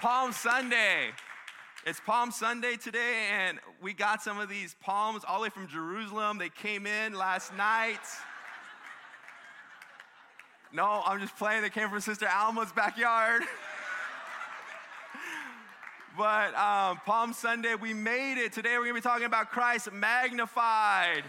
Palm Sunday. It's Palm Sunday today, and we got some of these palms all the way from Jerusalem. They came in last night. No, I'm just playing. They came from Sister Alma's backyard. but um, Palm Sunday, we made it. Today we're going to be talking about Christ magnified.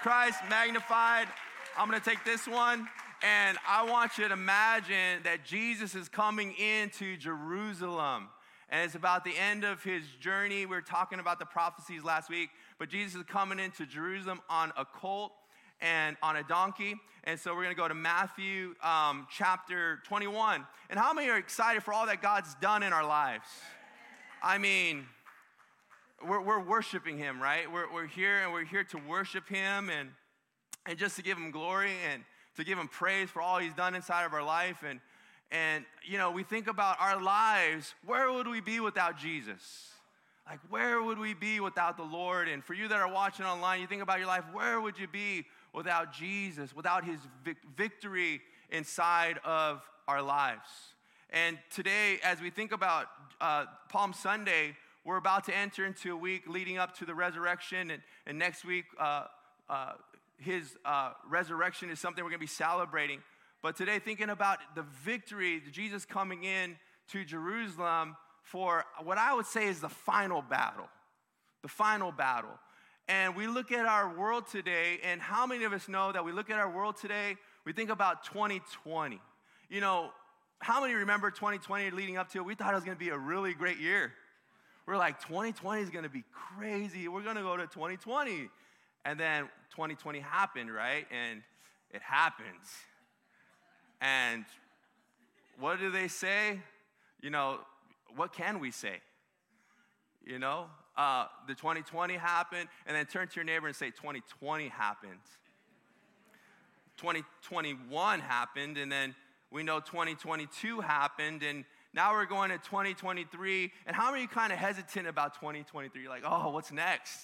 Christ magnified. I'm going to take this one. And I want you to imagine that Jesus is coming into Jerusalem. And it's about the end of his journey. We were talking about the prophecies last week, but Jesus is coming into Jerusalem on a colt and on a donkey. And so we're going to go to Matthew um, chapter 21. And how many are excited for all that God's done in our lives? I mean, we're, we're worshiping him, right? We're, we're here and we're here to worship him and, and just to give him glory and to give him praise for all he's done inside of our life. And, and, you know, we think about our lives, where would we be without Jesus? Like, where would we be without the Lord? And for you that are watching online, you think about your life, where would you be without Jesus, without his vic- victory inside of our lives? And today, as we think about uh, Palm Sunday, we're about to enter into a week leading up to the resurrection. And, and next week, uh, uh, his uh, resurrection is something we're going to be celebrating. But today, thinking about the victory, Jesus coming in to Jerusalem for what I would say is the final battle. The final battle. And we look at our world today, and how many of us know that we look at our world today, we think about 2020. You know, how many remember 2020 leading up to it? We thought it was gonna be a really great year. We're like, 2020 is gonna be crazy. We're gonna go to 2020. And then 2020 happened, right? And it happens. And what do they say? You know, what can we say? You know, uh, the 2020 happened, and then turn to your neighbor and say, 2020 happened. 2021 happened, and then we know 2022 happened, and now we're going to 2023. And how are you kind of hesitant about 2023? Like, oh, what's next?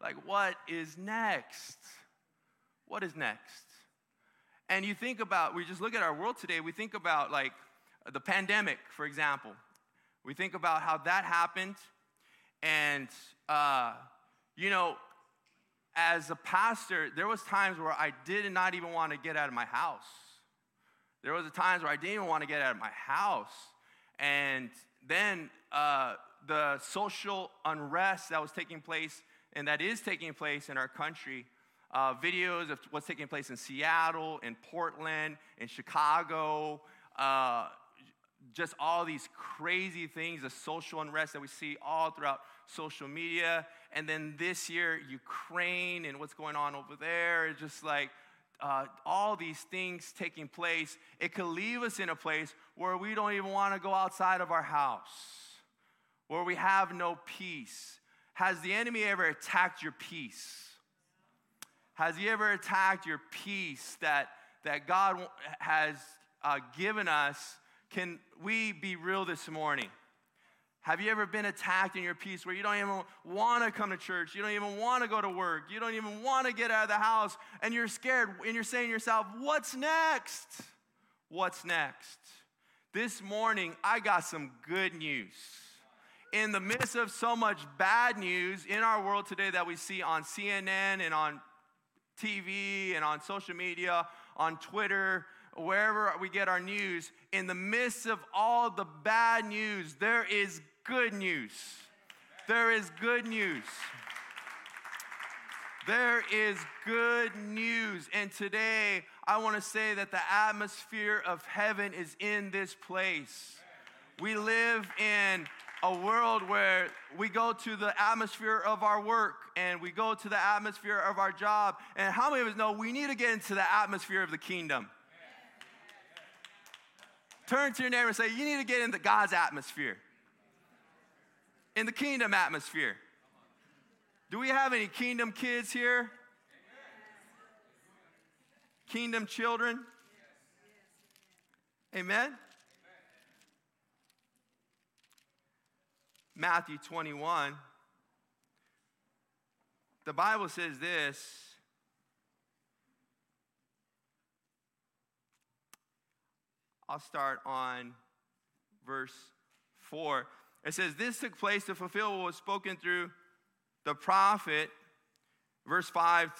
Like, what is next? What is next? And you think about, we just look at our world today, we think about like the pandemic, for example. We think about how that happened. And, uh, you know, as a pastor, there was times where I did not even want to get out of my house. There was times where I didn't even want to get out of my house. And then uh, the social unrest that was taking place and that is taking place in our country. Uh, videos of what's taking place in Seattle, in Portland, in Chicago, uh, just all these crazy things, the social unrest that we see all throughout social media. And then this year, Ukraine and what's going on over there, just like uh, all these things taking place. It could leave us in a place where we don't even want to go outside of our house, where we have no peace has the enemy ever attacked your peace? Has he ever attacked your peace that, that God has uh, given us? Can we be real this morning? Have you ever been attacked in your peace where you don't even want to come to church? You don't even want to go to work. You don't even want to get out of the house and you're scared and you're saying to yourself, What's next? What's next? This morning, I got some good news in the midst of so much bad news in our world today that we see on CNN and on TV and on social media, on Twitter, wherever we get our news, in the midst of all the bad news, there is good news. There is good news. There is good news. And today, I want to say that the atmosphere of heaven is in this place. We live in a world where we go to the atmosphere of our work and we go to the atmosphere of our job. And how many of us know we need to get into the atmosphere of the kingdom? Turn to your neighbor and say, You need to get into God's atmosphere, in the kingdom atmosphere. Do we have any kingdom kids here? Kingdom children? Amen? Matthew 21, the Bible says this. I'll start on verse 4. It says, This took place to fulfill what was spoken through the prophet. Verse 5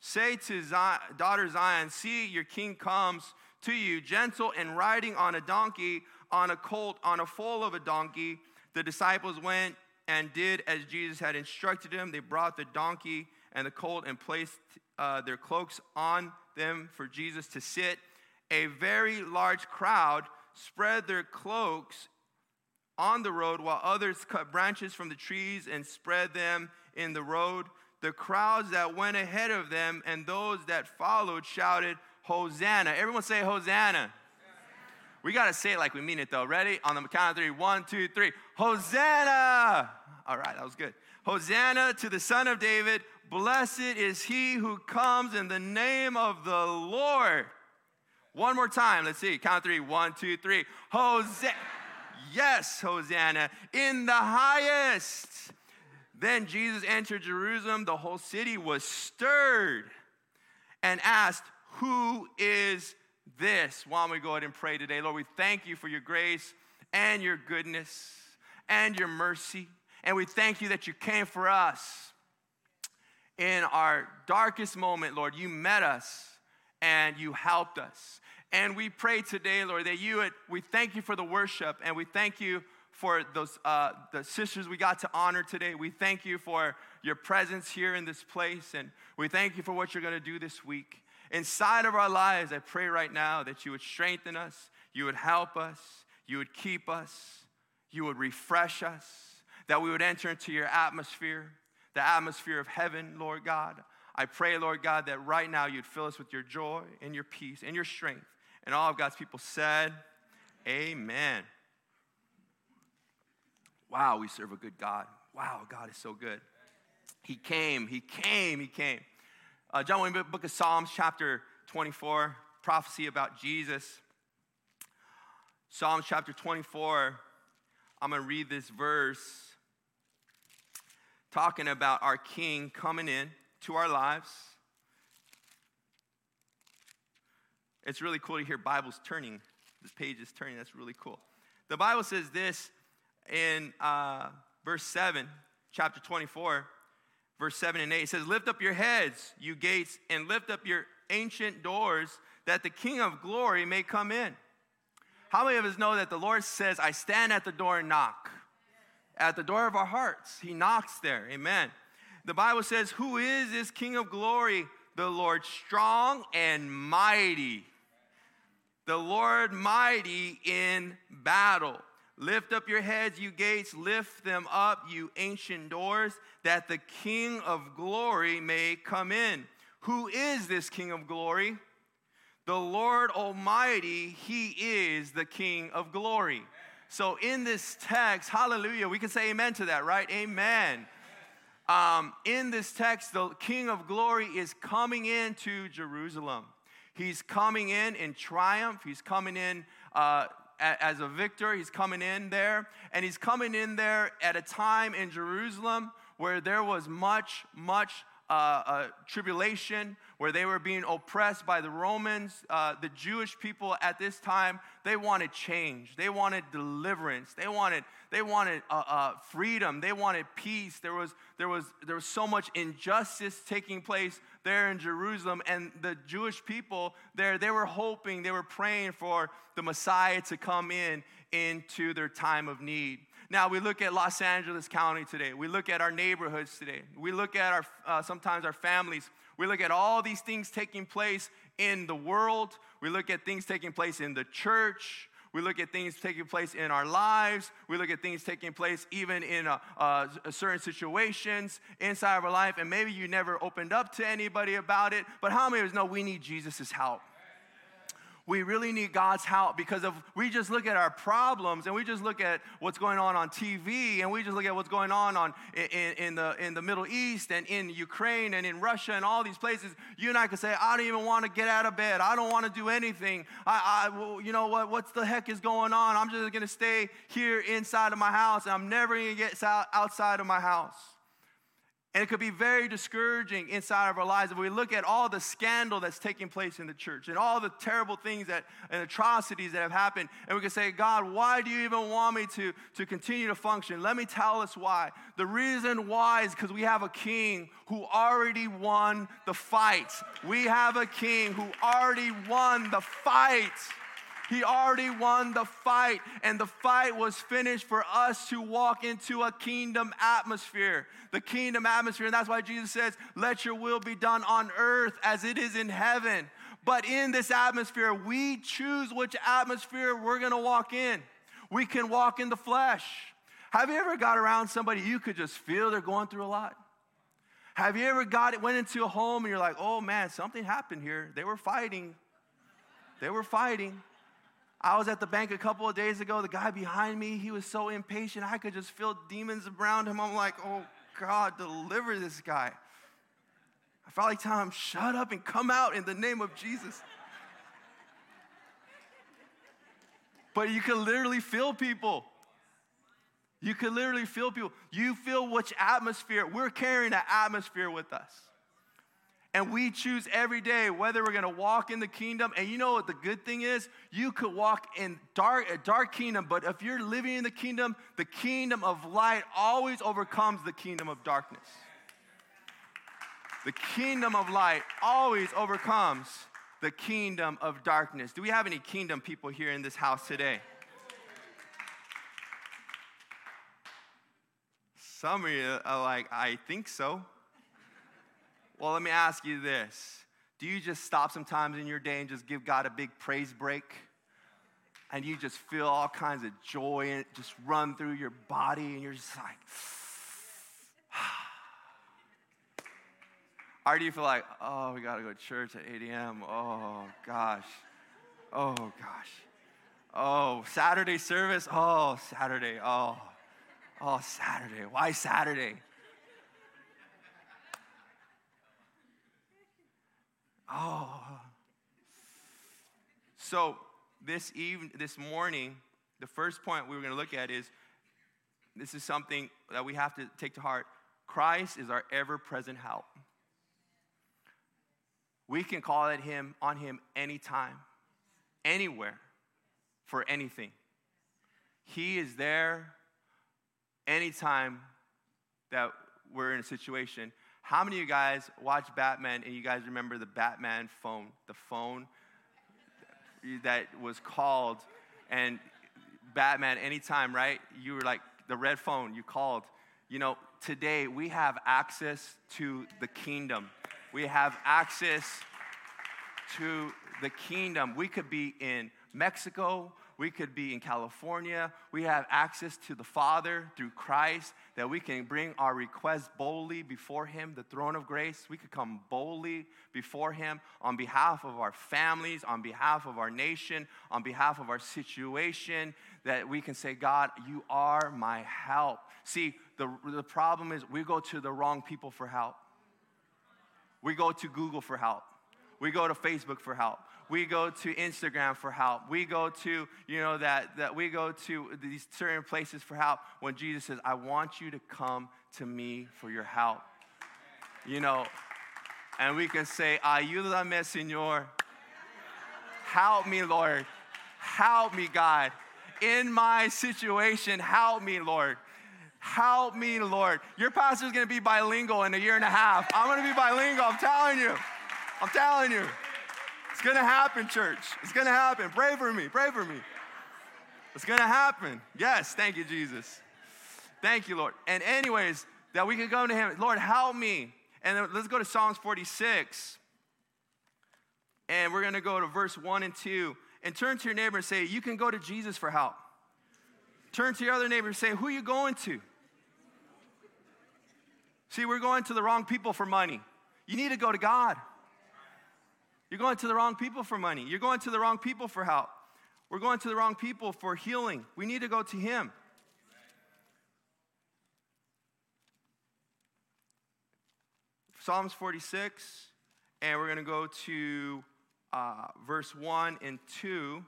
Say to Zion, daughter Zion, See, your king comes to you, gentle and riding on a donkey, on a colt, on a foal of a donkey. The disciples went and did as Jesus had instructed them. They brought the donkey and the colt and placed uh, their cloaks on them for Jesus to sit. A very large crowd spread their cloaks on the road, while others cut branches from the trees and spread them in the road. The crowds that went ahead of them and those that followed shouted, Hosanna. Everyone say Hosanna. We got to say it like we mean it though. Ready? On the count of three. One, two, three. Hosanna. All right, that was good. Hosanna to the Son of David. Blessed is he who comes in the name of the Lord. One more time. Let's see. Count three. One, two, three. Hosanna. Yes, Hosanna in the highest. Then Jesus entered Jerusalem. The whole city was stirred and asked, Who is this? Why don't we go ahead and pray today? Lord, we thank you for your grace and your goodness and your mercy. And we thank you that you came for us in our darkest moment, Lord. You met us and you helped us. And we pray today, Lord, that you would, we thank you for the worship and we thank you for those uh, the sisters we got to honor today. We thank you for your presence here in this place, and we thank you for what you're going to do this week. Inside of our lives, I pray right now that you would strengthen us, you would help us, you would keep us, you would refresh us, that we would enter into your atmosphere, the atmosphere of heaven, Lord God. I pray, Lord God, that right now you'd fill us with your joy and your peace and your strength. And all of God's people said, Amen. Wow, we serve a good God. Wow, God is so good. He came, He came, He came. Uh, John, Wayne, book of Psalms, chapter 24, prophecy about Jesus. Psalms chapter 24, I'm going to read this verse talking about our King coming in to our lives. It's really cool to hear Bibles turning. This page is turning. That's really cool. The Bible says this in uh, verse 7, chapter 24, verse 7 and 8. It says, Lift up your heads, you gates, and lift up your ancient doors, that the King of glory may come in. How many of us know that the Lord says, I stand at the door and knock? At the door of our hearts, He knocks there. Amen. The Bible says, Who is this King of glory? The Lord strong and mighty. The Lord mighty in battle. Lift up your heads, you gates, lift them up, you ancient doors, that the King of glory may come in. Who is this King of glory? The Lord Almighty, He is the King of glory. So, in this text, hallelujah, we can say amen to that, right? Amen. Um, in this text, the King of glory is coming into Jerusalem. He's coming in in triumph. He's coming in uh, as a victor. He's coming in there, and he's coming in there at a time in Jerusalem where there was much, much uh, uh, tribulation, where they were being oppressed by the Romans. Uh, the Jewish people at this time, they wanted change. They wanted deliverance. They wanted, they wanted uh, uh, freedom. They wanted peace. There was, there, was, there was so much injustice taking place there in Jerusalem. And the Jewish people there, they were hoping, they were praying for the Messiah to come in into their time of need. Now, we look at Los Angeles County today. We look at our neighborhoods today. We look at our, uh, sometimes our families. We look at all these things taking place in the world. We look at things taking place in the church. We look at things taking place in our lives. We look at things taking place even in uh, uh, certain situations inside of our life. And maybe you never opened up to anybody about it, but how many of us know we need Jesus' help? We really need God's help because if we just look at our problems and we just look at what's going on on TV and we just look at what's going on, on in, in, the, in the Middle East and in Ukraine and in Russia and all these places, you and I could say, I don't even want to get out of bed. I don't want to do anything. I, I well, you know what? What's the heck is going on? I'm just going to stay here inside of my house and I'm never going to get outside of my house. And it could be very discouraging inside of our lives if we look at all the scandal that's taking place in the church and all the terrible things that and atrocities that have happened. And we can say, God, why do you even want me to, to continue to function? Let me tell us why. The reason why is because we have a king who already won the fight. We have a king who already won the fight. He already won the fight, and the fight was finished for us to walk into a kingdom atmosphere. The kingdom atmosphere, and that's why Jesus says, Let your will be done on earth as it is in heaven. But in this atmosphere, we choose which atmosphere we're gonna walk in. We can walk in the flesh. Have you ever got around somebody you could just feel they're going through a lot? Have you ever got it, went into a home and you're like, oh man, something happened here. They were fighting. They were fighting. I was at the bank a couple of days ago. The guy behind me, he was so impatient. I could just feel demons around him. I'm like, oh God, deliver this guy. I felt like telling him, shut up and come out in the name of Jesus. but you can literally feel people. You can literally feel people. You feel which atmosphere. We're carrying an atmosphere with us. And we choose every day whether we're to walk in the kingdom. And you know what the good thing is? You could walk in dark, a dark kingdom, but if you're living in the kingdom, the kingdom of light always overcomes the kingdom of darkness. The kingdom of light always overcomes the kingdom of darkness. Do we have any kingdom people here in this house today? Some of you are like, I think so. Well, let me ask you this Do you just stop sometimes in your day and just give God a big praise break? And you just feel all kinds of joy and just run through your body, and you're just like, or do you feel like, oh, we gotta go to church at 8 a.m.? Oh, gosh. Oh, gosh. Oh, Saturday service? Oh, Saturday. Oh, oh, Saturday. Why Saturday? Oh. So this even this morning, the first point we were going to look at is this is something that we have to take to heart. Christ is our ever-present help. We can call it him on him anytime, anywhere, for anything. He is there anytime that we're in a situation. How many of you guys watch Batman and you guys remember the Batman phone? The phone that was called and Batman anytime, right? You were like the red phone, you called. You know, today we have access to the kingdom. We have access to the kingdom. We could be in Mexico, we could be in California. We have access to the Father through Christ, that we can bring our requests boldly before Him, the throne of grace. We could come boldly before Him on behalf of our families, on behalf of our nation, on behalf of our situation, that we can say, God, you are my help. See, the, the problem is we go to the wrong people for help. We go to Google for help. We go to Facebook for help we go to Instagram for help. We go to, you know, that, that we go to these certain places for help when Jesus says, I want you to come to me for your help. You know, and we can say, Ayúdame, Señor. Help me, Lord. Help me, God. In my situation, help me, Lord. Help me, Lord. Your pastor's gonna be bilingual in a year and a half. I'm gonna be bilingual, I'm telling you. I'm telling you. It's to happen, church. It's to happen. Pray for me. Pray for me. It's to happen. Yes, thank you, Jesus. Thank you, Lord. And, anyways, that we can go to Him, Lord, help me. And let's go to Psalms 46. And we're to go to verse 1 and 2. And turn to your neighbor and say, You can go to Jesus for help. Turn to your other neighbor and say, Who are you going to? See, we're going to the wrong people for money. You need to go to God. You're going to the wrong people for money. You're going to the wrong people for help. We're going to the wrong people for healing. We need to go to Him. Psalms 46, and we're going to go to uh, verse 1 and 2.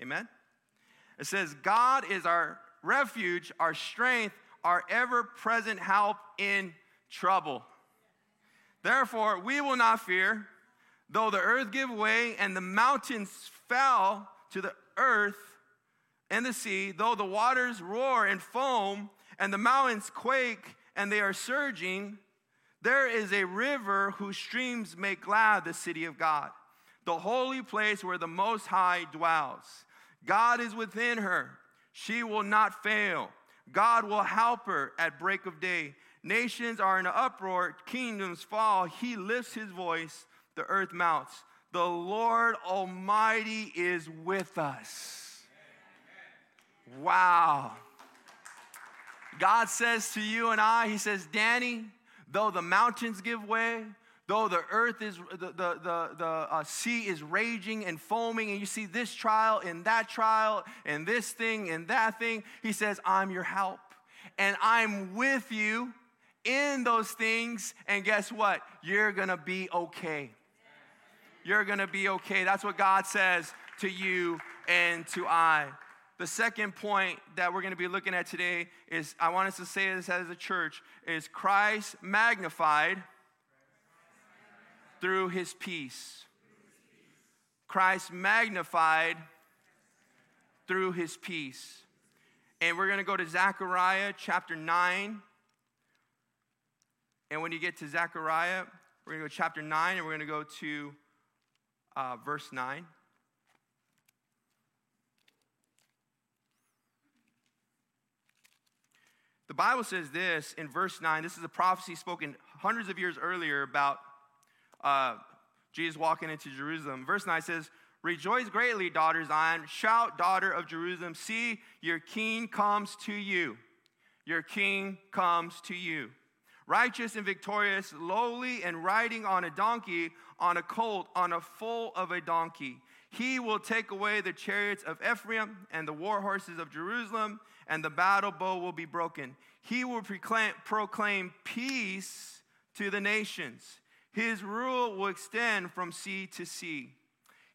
Amen? It says, God is our refuge, our strength, our ever present help in trouble. Therefore, we will not fear, though the earth give way and the mountains fell to the earth and the sea, though the waters roar and foam and the mountains quake and they are surging, there is a river whose streams make glad the city of God, the holy place where the Most High dwells. God is within her. She will not fail. God will help her at break of day. Nations are in an uproar, kingdoms fall. He lifts his voice, the earth mounts. The Lord Almighty is with us. Wow. God says to you and I, He says, Danny, though the mountains give way, though the earth is, the, the, the, the uh, sea is raging and foaming, and you see this trial and that trial and this thing and that thing, He says, I'm your help. And I'm with you in those things. And guess what? You're gonna be okay. You're gonna be okay. That's what God says to you and to I. The second point that we're going to be looking at today is I want us to say this as a church is Christ magnified through his peace. Christ magnified through his peace. And we're going to go to Zechariah chapter 9. And when you get to Zechariah, we're going to go to chapter 9 and we're going to go to uh, verse 9. The Bible says this in verse 9. This is a prophecy spoken hundreds of years earlier about uh, Jesus walking into Jerusalem. Verse 9 says, Rejoice greatly, daughter Zion. Shout, daughter of Jerusalem. See, your king comes to you. Your king comes to you. Righteous and victorious, lowly and riding on a donkey, on a colt, on a foal of a donkey. He will take away the chariots of Ephraim and the war horses of Jerusalem and the battle bow will be broken. He will proclaim, proclaim peace to the nations. His rule will extend from sea to sea.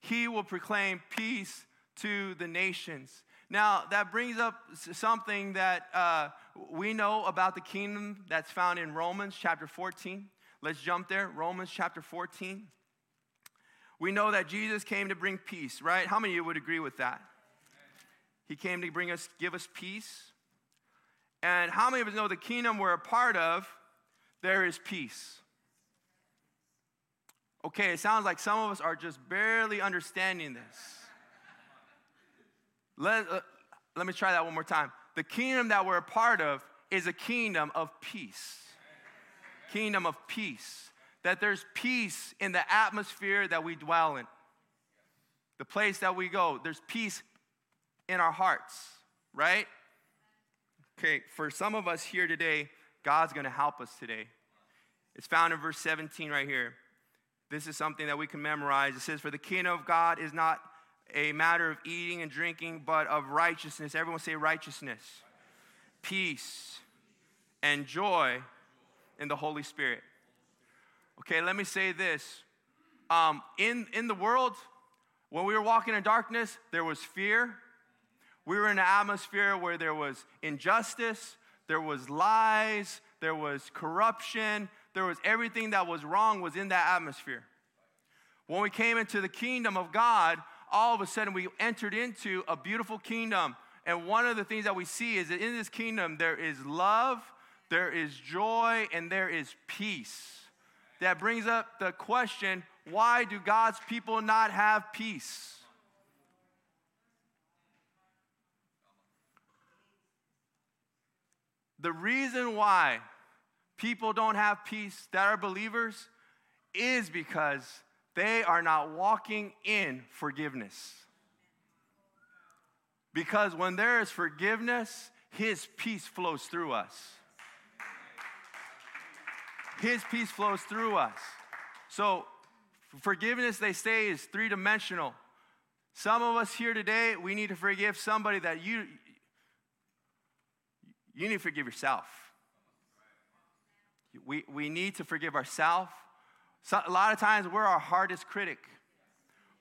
He will proclaim peace to the nations. Now, that brings up something that uh, we know about the kingdom that's found in Romans chapter 14. Let's jump there. Romans chapter 14. We know that Jesus came to bring peace, right? How many of you would agree with that? He came to bring us, give us peace. And how many of us know the kingdom we're a part of, there is peace? Okay, it sounds like some of us are just barely understanding this. Let, uh, let me try that one more time. The kingdom that we're a part of is a kingdom of peace. Kingdom of peace. That there's peace in the atmosphere that we dwell in, the place that we go. There's peace in our hearts, right? Okay, for some of us here today, God's gonna help us today. It's found in verse 17 right here. This is something that we can memorize. It says, For the kingdom of God is not a matter of eating and drinking, but of righteousness. Everyone say righteousness, peace, and joy in the Holy Spirit. Okay, let me say this. Um, in, in the world, when we were walking in darkness, there was fear, we were in an atmosphere where there was injustice, there was lies, there was corruption, there was everything that was wrong was in that atmosphere. When we came into the kingdom of God, all of a sudden we entered into a beautiful kingdom. And one of the things that we see is that in this kingdom there is love, there is joy, and there is peace. That brings up the question why do God's people not have peace? The reason why people don't have peace that are believers is because they are not walking in forgiveness. Because when there is forgiveness, His peace flows through us. His peace flows through us. So, forgiveness, they say, is three dimensional. Some of us here today, we need to forgive somebody that you, you need to forgive yourself. We, we need to forgive ourselves. So, a lot of times, we're our hardest critic.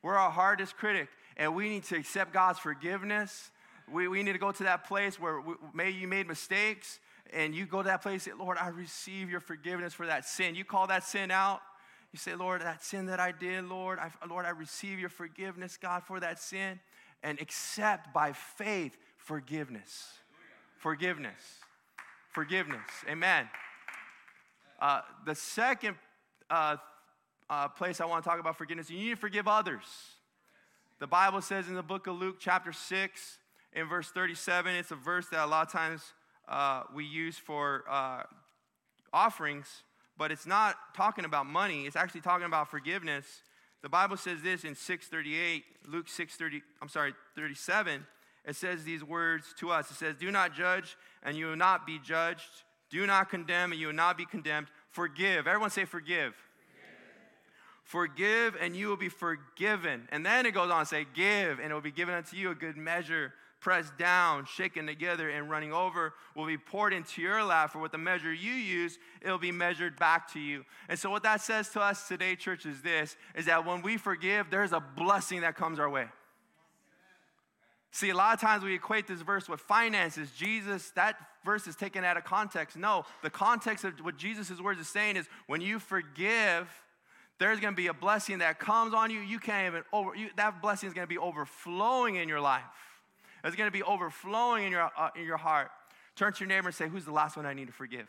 We're our hardest critic, and we need to accept God's forgiveness. We, we need to go to that place where we, maybe you made mistakes, and you go to that place, say, Lord, I receive your forgiveness for that sin. You call that sin out. You say, Lord, that sin that I did, Lord, I, Lord, I receive your forgiveness, God, for that sin, and accept by faith forgiveness. Forgiveness. Forgiveness. Amen. Uh, the second uh, uh, place I want to talk about forgiveness, you need to forgive others. The Bible says in the book of Luke, chapter 6, in verse 37, it's a verse that a lot of times uh, we use for uh, offerings, but it's not talking about money. It's actually talking about forgiveness. The Bible says this in 638, Luke 630, I'm sorry, 37. It says these words to us. It says, Do not judge, and you will not be judged. Do not condemn, and you will not be condemned. Forgive. Everyone say, Forgive. Forgive and you will be forgiven. And then it goes on to say, Give and it will be given unto you a good measure, pressed down, shaken together, and running over will be poured into your lap. For with the measure you use, it'll be measured back to you. And so, what that says to us today, church, is this is that when we forgive, there's a blessing that comes our way. See, a lot of times we equate this verse with finances. Jesus, that verse is taken out of context. No, the context of what Jesus' words is saying is when you forgive, there's going to be a blessing that comes on you. You can't even over, you, that blessing is going to be overflowing in your life. It's going to be overflowing in your, uh, in your heart. Turn to your neighbor and say, Who's the last one I need to forgive?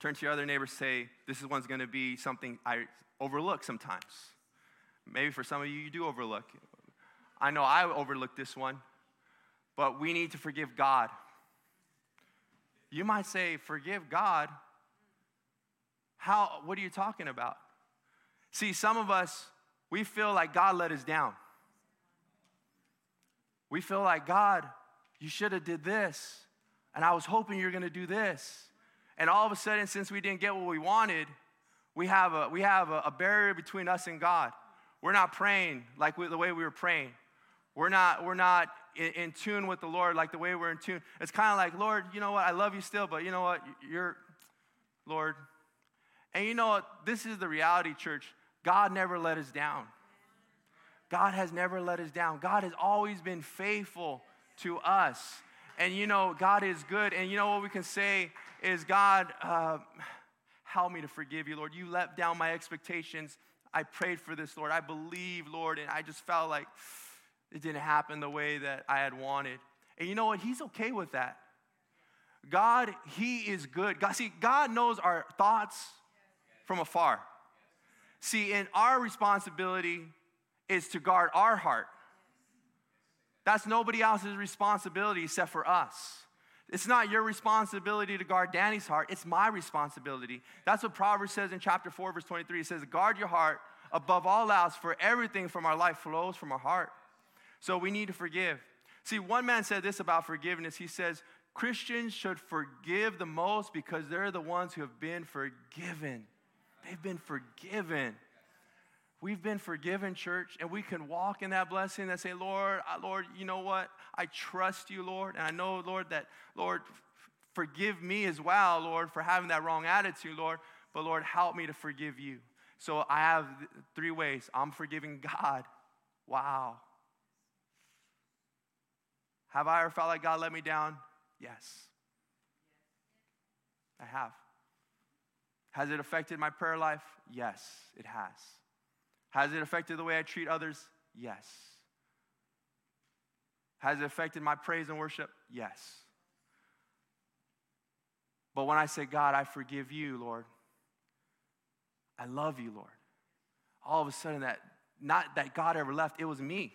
Turn to your other neighbor and say, This is one's going to be something I overlook sometimes. Maybe for some of you, you do overlook. I know I overlooked this one, but we need to forgive God. You might say, Forgive God. How, what are you talking about? See, some of us, we feel like God let us down. We feel like, God, you should have did this, and I was hoping you're going to do this. And all of a sudden, since we didn't get what we wanted, we have a, we have a, a barrier between us and God. We're not praying like we, the way we were praying. We're not, we're not in, in tune with the Lord like the way we're in tune. It's kind of like, Lord, you know what? I love you still, but you know what? You're, Lord, and you know what? This is the reality, church. God never let us down. God has never let us down. God has always been faithful to us. And you know, God is good. And you know what we can say is, God, uh, help me to forgive you, Lord. You let down my expectations. I prayed for this, Lord. I believe, Lord, and I just felt like it didn't happen the way that I had wanted. And you know what? He's okay with that. God, He is good. God, see, God knows our thoughts, from afar. See, and our responsibility is to guard our heart. That's nobody else's responsibility except for us. It's not your responsibility to guard Danny's heart, it's my responsibility. That's what Proverbs says in chapter 4, verse 23. It says, Guard your heart above all else, for everything from our life flows from our heart. So we need to forgive. See, one man said this about forgiveness. He says, Christians should forgive the most because they're the ones who have been forgiven. They've been forgiven. We've been forgiven, church, and we can walk in that blessing and say, Lord, Lord, you know what? I trust you, Lord. And I know, Lord, that, Lord, forgive me as well, Lord, for having that wrong attitude, Lord. But, Lord, help me to forgive you. So I have three ways I'm forgiving God. Wow. Have I ever felt like God let me down? Yes. I have. Has it affected my prayer life? Yes, it has. Has it affected the way I treat others? Yes. Has it affected my praise and worship? Yes. But when I say, God, I forgive you, Lord, I love you, Lord, all of a sudden that, not that God ever left, it was me.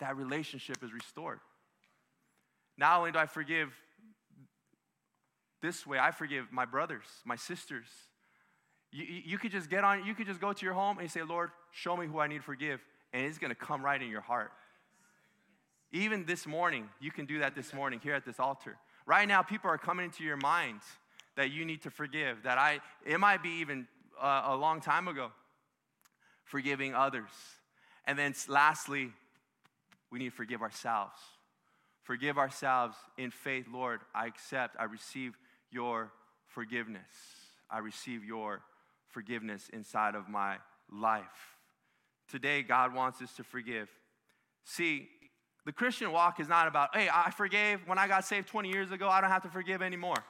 That relationship is restored. Not only do I forgive this way. I forgive my brothers, my sisters. You, you could just get on, you could just go to your home and say, Lord, show me who I need to forgive. And it's going to come right in your heart. Even this morning, you can do that this morning here at this altar. Right now, people are coming into your mind that you need to forgive. That I, it might be even uh, a long time ago, forgiving others. And then lastly, we need to forgive ourselves. Forgive ourselves in faith, Lord. I accept, I receive your forgiveness. I receive your forgiveness inside of my life. Today, God wants us to forgive. See, The Christian walk is not about, hey, I forgave when I got saved 20 years ago, I don't have to forgive anymore.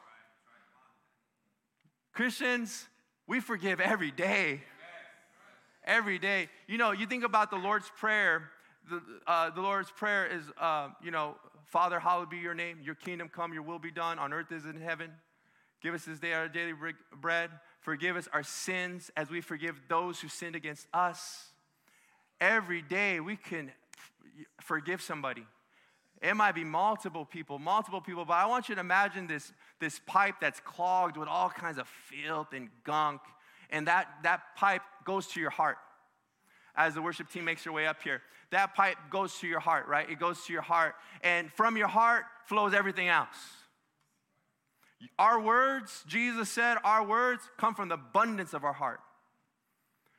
Christians, we forgive every day. Every day. You know, you think about the Lord's Prayer. The, uh, the Lord's Prayer is, uh, you know, Father, hallowed be your name. Your kingdom come, your will be done on earth as in heaven. Give us this day our daily bread. Forgive us our sins as we forgive those who sinned against us. Every day we can forgive somebody. It might be multiple people, multiple people, but I want you to imagine this, this pipe that's clogged with all kinds of filth and gunk, and that, that pipe goes to your heart. As the worship team makes their way up here, that pipe goes to your heart, right? It goes to your heart, and from your heart flows everything else. Our words, Jesus said, our words come from the abundance of our heart.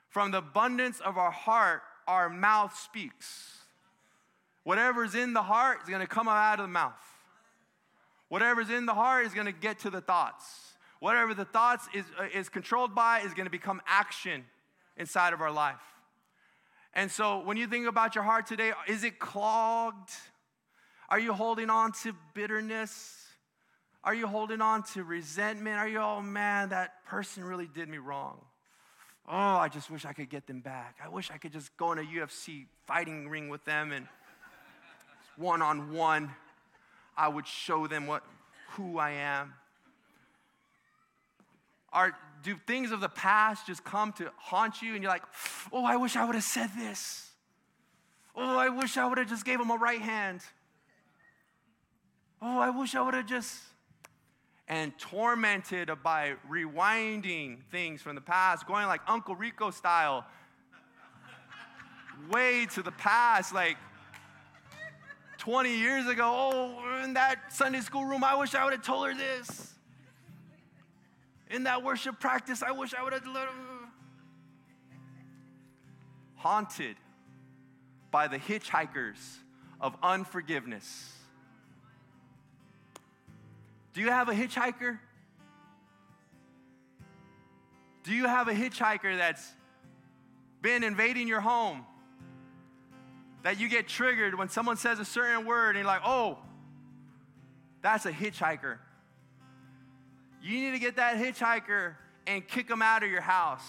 From the abundance of our heart, our mouth speaks. Whatever's in the heart is going to come out of the mouth. Whatever's in the heart is going to get to the thoughts. Whatever the thoughts is, uh, is controlled by is going to become action inside of our life. And so when you think about your heart today, is it clogged? Are you holding on to bitterness? Are you holding on to resentment? Are you, oh man, that person really did me wrong? Oh, I just wish I could get them back. I wish I could just go in a UFC fighting ring with them and one on one, I would show them what, who I am. Are, do things of the past just come to haunt you and you're like, oh, I wish I would have said this. Oh, I wish I would have just gave him a right hand. Oh, I wish I would have just. And tormented by rewinding things from the past, going like Uncle Rico style, way to the past, like 20 years ago, oh, in that Sunday school room, I wish I would have told her this. In that worship practice, I wish I would have. Haunted by the hitchhikers of unforgiveness. Do you have a hitchhiker? Do you have a hitchhiker that's been invading your home? that you get triggered when someone says a certain word and you're like, oh, that's a hitchhiker. You need to get that hitchhiker and kick them out of your house.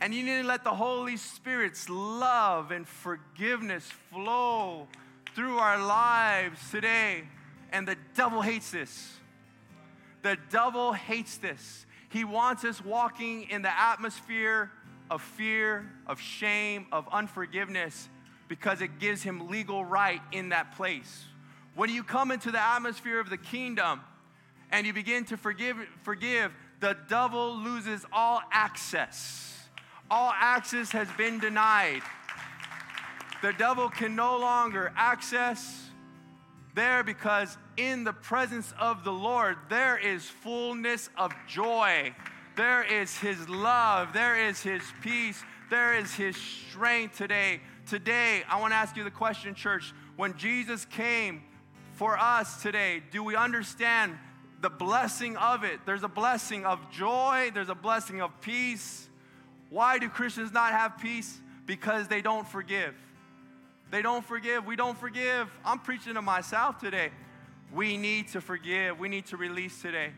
And you need to let the Holy Spirit's love and forgiveness flow through our lives today. And the devil hates this. The devil hates this. He wants us walking in the atmosphere of fear, of shame, of unforgiveness because it gives him legal right in that place. When you come into the atmosphere of the kingdom and you begin to forgive, forgive, the devil loses all access. All access has been denied. The devil can no longer access there because in the presence of the Lord, there is fullness of joy. There is his love. There is his peace. There is his strength today Today, I want to ask you the question, church. When Jesus came for us today, do we understand the blessing of it? There's a blessing of joy, there's a blessing of peace. Why do Christians not have peace? Because they don't forgive. They don't forgive. We don't forgive. I'm preaching to myself today. We need to forgive. We need to release today.